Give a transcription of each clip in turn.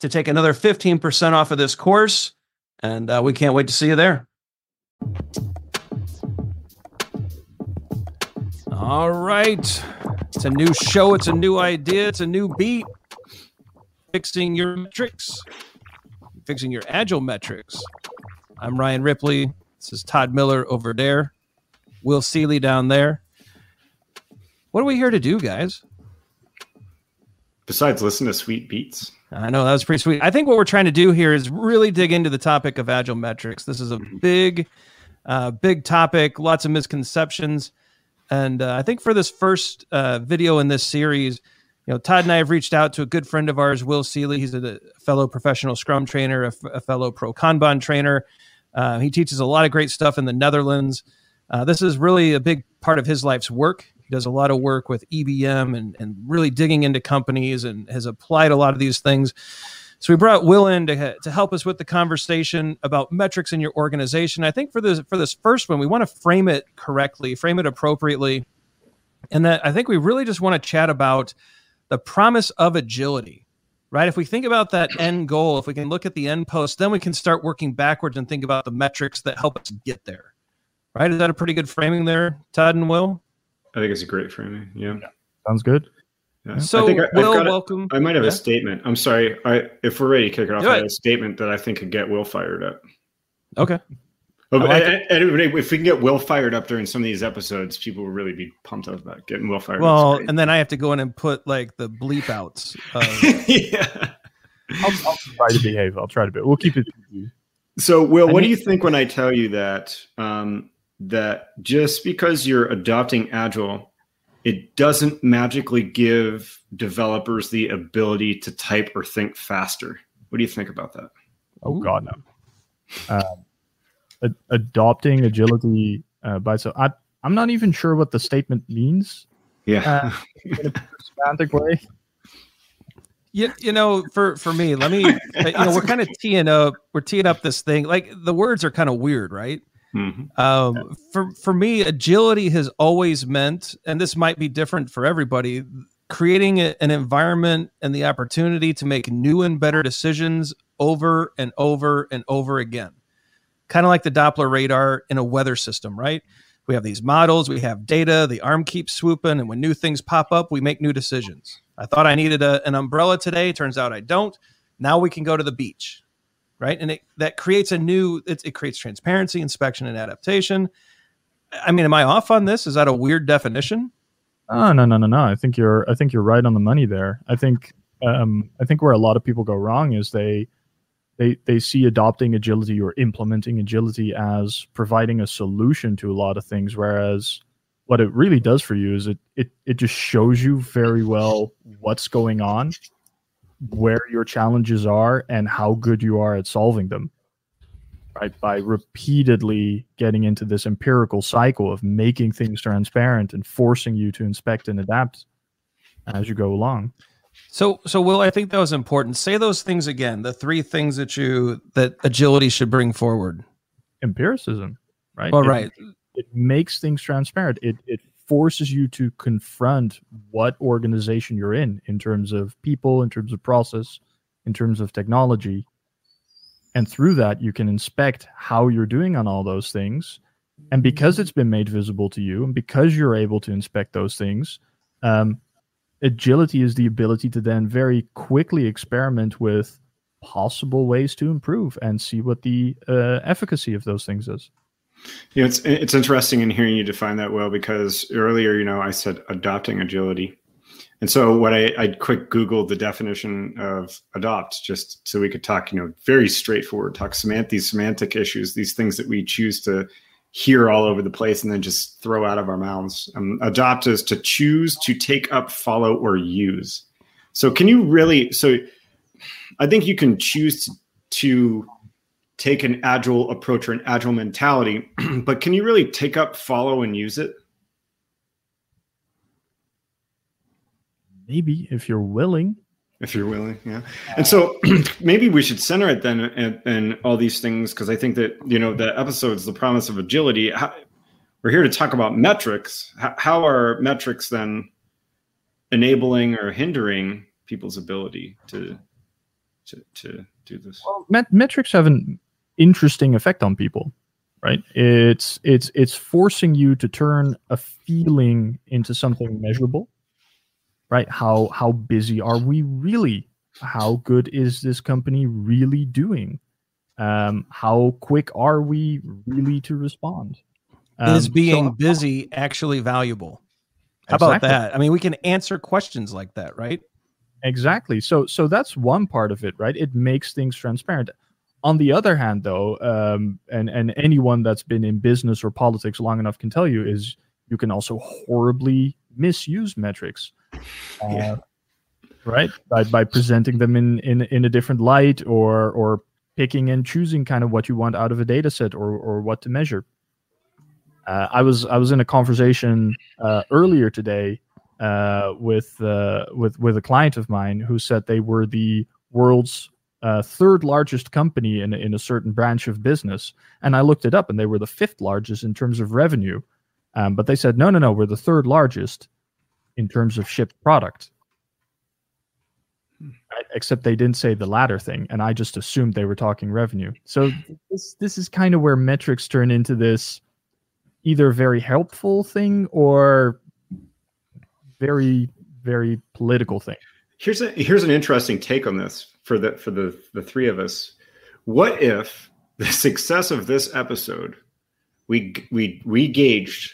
to take another 15% off of this course. And uh, we can't wait to see you there. All right. It's a new show. It's a new idea. It's a new beat. Fixing your metrics, fixing your agile metrics. I'm Ryan Ripley. This is Todd Miller over there. Will Seele down there. What are we here to do, guys? Besides listen to sweet beats. I know that was pretty sweet. I think what we're trying to do here is really dig into the topic of agile metrics. This is a mm-hmm. big, uh, big topic, lots of misconceptions. And uh, I think for this first uh, video in this series, you know, Todd and I have reached out to a good friend of ours, Will Seele. He's a, fellow professional Scrum trainer, a, f- a fellow Pro Kanban trainer. Uh, he teaches a lot of great stuff in the Netherlands. Uh, this is really a big part of his life's work. He does a lot of work with EBM and, and really digging into companies and has applied a lot of these things. So we brought Will in to, to help us with the conversation about metrics in your organization. I think for this for this first one, we want to frame it correctly, frame it appropriately, and that I think we really just want to chat about the promise of agility. Right. If we think about that end goal, if we can look at the end post, then we can start working backwards and think about the metrics that help us get there. Right? Is that a pretty good framing there, Todd and Will? I think it's a great framing. Yeah. yeah. Sounds good. Yeah. So, I think I, Will, welcome. I might have yeah. a statement. I'm sorry. I if we're ready to kick it off, I have a statement that I think could get Will fired up. Okay. Oh, like and, and, if we can get Will fired up during some of these episodes, people will really be pumped up about getting Will fired well, up. Well, and then I have to go in and put like the bleep outs. Of... yeah. I'll, I'll, try to behave. I'll try to be. We'll keep it. So, Will, I what do you think when I tell you that um, that just because you're adopting Agile, it doesn't magically give developers the ability to type or think faster. What do you think about that? Oh God, no. Um, ad- adopting agility uh, by so I, I'm not even sure what the statement means. Yeah, uh, in a semantic way. You, you know, for for me, let me. you know, we're kind of teeing up. We're teeing up this thing. Like the words are kind of weird, right? Mm-hmm. Um. For for me, agility has always meant, and this might be different for everybody, creating a, an environment and the opportunity to make new and better decisions over and over and over again. Kind of like the Doppler radar in a weather system, right? We have these models, we have data, the arm keeps swooping, and when new things pop up, we make new decisions. I thought I needed a, an umbrella today. Turns out I don't. Now we can go to the beach right? And it, that creates a new, it, it creates transparency, inspection, and adaptation. I mean, am I off on this? Is that a weird definition? Oh, no, no, no, no. I think you're, I think you're right on the money there. I think, um, I think where a lot of people go wrong is they, they, they see adopting agility or implementing agility as providing a solution to a lot of things, whereas what it really does for you is it, it, it just shows you very well what's going on where your challenges are and how good you are at solving them right by repeatedly getting into this empirical cycle of making things transparent and forcing you to inspect and adapt as you go along so so will i think that was important say those things again the three things that you that agility should bring forward empiricism right? Well, it, right. It makes things transparent. It it forces you to confront what organization you're in in terms of people, in terms of process, in terms of technology. And through that, you can inspect how you're doing on all those things. And because it's been made visible to you, and because you're able to inspect those things, um, agility is the ability to then very quickly experiment with possible ways to improve and see what the uh, efficacy of those things is. You know, it's it's interesting in hearing you define that well because earlier, you know, I said adopting agility, and so what I I quick googled the definition of adopt just so we could talk, you know, very straightforward, talk semant these semantic issues, these things that we choose to hear all over the place and then just throw out of our mouths. Um, adopt is to choose to take up, follow, or use. So can you really? So I think you can choose to, to take an agile approach or an agile mentality, but can you really take up, follow, and use it? Maybe if you're willing. If you're willing, yeah. And so maybe we should center it then uh, and, all these things because I think that you know the episode's the promise of agility. How, we're here to talk about metrics. How, how are metrics then enabling or hindering people's ability to to to do this? Well, met- metrics have an interesting effect on people, right? It's it's it's forcing you to turn a feeling into something measurable, right? How how busy are we really? How good is this company really doing? Um, how quick are we really to respond? Um, is being so, busy actually valuable? How exactly. about that? I mean, we can answer questions like that, right? Exactly. So so that's one part of it, right? It makes things transparent. On the other hand, though, um, and and anyone that's been in business or politics long enough can tell you is you can also horribly misuse metrics, uh, yeah. right? By by presenting them in in in a different light or or picking and choosing kind of what you want out of a data set or or what to measure. Uh, I was I was in a conversation uh, earlier today uh, with uh, with with a client of mine who said they were the world's uh, third largest company in in a certain branch of business, and I looked it up, and they were the fifth largest in terms of revenue. Um, but they said, no, no, no, we're the third largest in terms of shipped product. Hmm. Except they didn't say the latter thing, and I just assumed they were talking revenue. So this this is kind of where metrics turn into this either very helpful thing or very very political thing. Here's a here's an interesting take on this for the for the the three of us. What if the success of this episode we we we gauged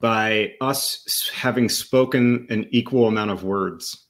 by us having spoken an equal amount of words?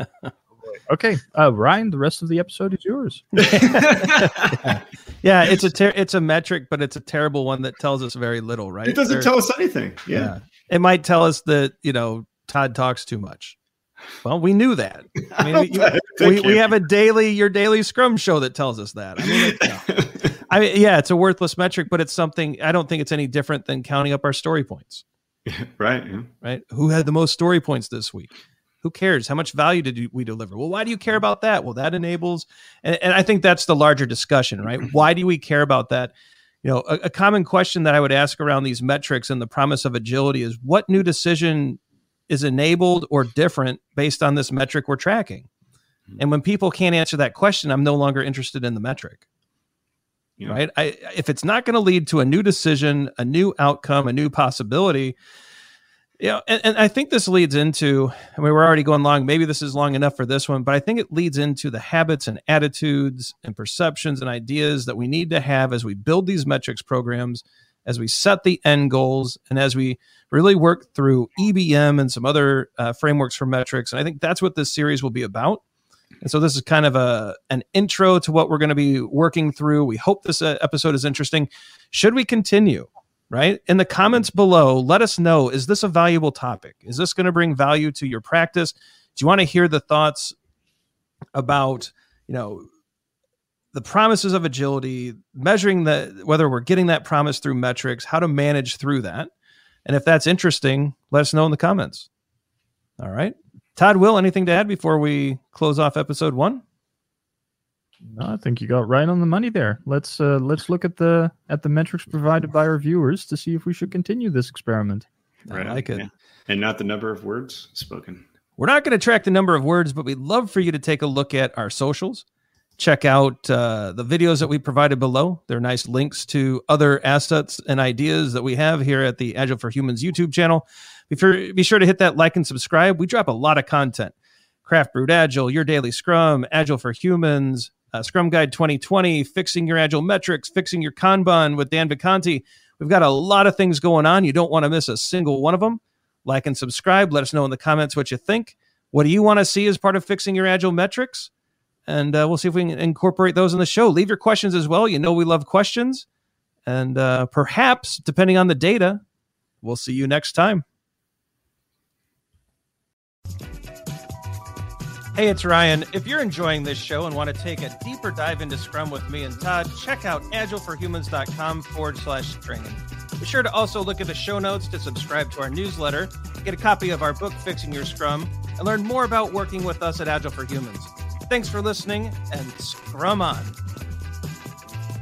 okay, uh, Ryan, the rest of the episode is yours. yeah. yeah, it's a ter- it's a metric, but it's a terrible one that tells us very little, right? It doesn't tell us anything. Yeah. yeah. it might tell us that you know Todd talks too much. Well, we knew that. I mean, we, we, we, have a daily, your daily Scrum show that tells us that. I mean, it, I mean, yeah, it's a worthless metric, but it's something. I don't think it's any different than counting up our story points. right. Yeah. Right. Who had the most story points this week? Who cares? How much value did we deliver? Well, why do you care about that? Well, that enables, and, and I think that's the larger discussion, right? Why do we care about that? You know, a, a common question that I would ask around these metrics and the promise of agility is what new decision is enabled or different based on this metric we're tracking? Mm-hmm. And when people can't answer that question, I'm no longer interested in the metric. Yeah. Right. I, if it's not going to lead to a new decision, a new outcome, a new possibility, you know, and, and I think this leads into, I mean, we're already going long. Maybe this is long enough for this one, but I think it leads into the habits and attitudes and perceptions and ideas that we need to have as we build these metrics programs as we set the end goals and as we really work through EBM and some other uh, frameworks for metrics. And I think that's what this series will be about. And so this is kind of a an intro to what we're going to be working through. We hope this uh, episode is interesting. Should we continue? Right? In the comments below, let us know is this a valuable topic? Is this going to bring value to your practice? Do you want to hear the thoughts about, you know, the promises of agility, measuring the whether we're getting that promise through metrics, how to manage through that. And if that's interesting, let us know in the comments. All right. Todd, Will, anything to add before we close off episode one? No, I think you got right on the money there. Let's uh, let's look at the at the metrics provided by our viewers to see if we should continue this experiment. Right, I like it. Yeah. And not the number of words spoken. We're not going to track the number of words, but we'd love for you to take a look at our socials. Check out uh, the videos that we provided below. They're nice links to other assets and ideas that we have here at the Agile for Humans YouTube channel. Be sure, be sure to hit that like and subscribe. We drop a lot of content. Craft Brewed Agile, Your Daily Scrum, Agile for Humans, uh, Scrum Guide 2020, Fixing Your Agile Metrics, Fixing Your Kanban with Dan Vacanti. We've got a lot of things going on. You don't want to miss a single one of them. Like and subscribe. Let us know in the comments what you think. What do you want to see as part of fixing your agile metrics? And uh, we'll see if we can incorporate those in the show. Leave your questions as well. You know, we love questions. And uh, perhaps, depending on the data, we'll see you next time. Hey, it's Ryan. If you're enjoying this show and want to take a deeper dive into Scrum with me and Todd, check out agileforhumans.com forward slash training. Be sure to also look at the show notes to subscribe to our newsletter, get a copy of our book, Fixing Your Scrum, and learn more about working with us at Agile for Humans. Thanks for listening and Scrum on.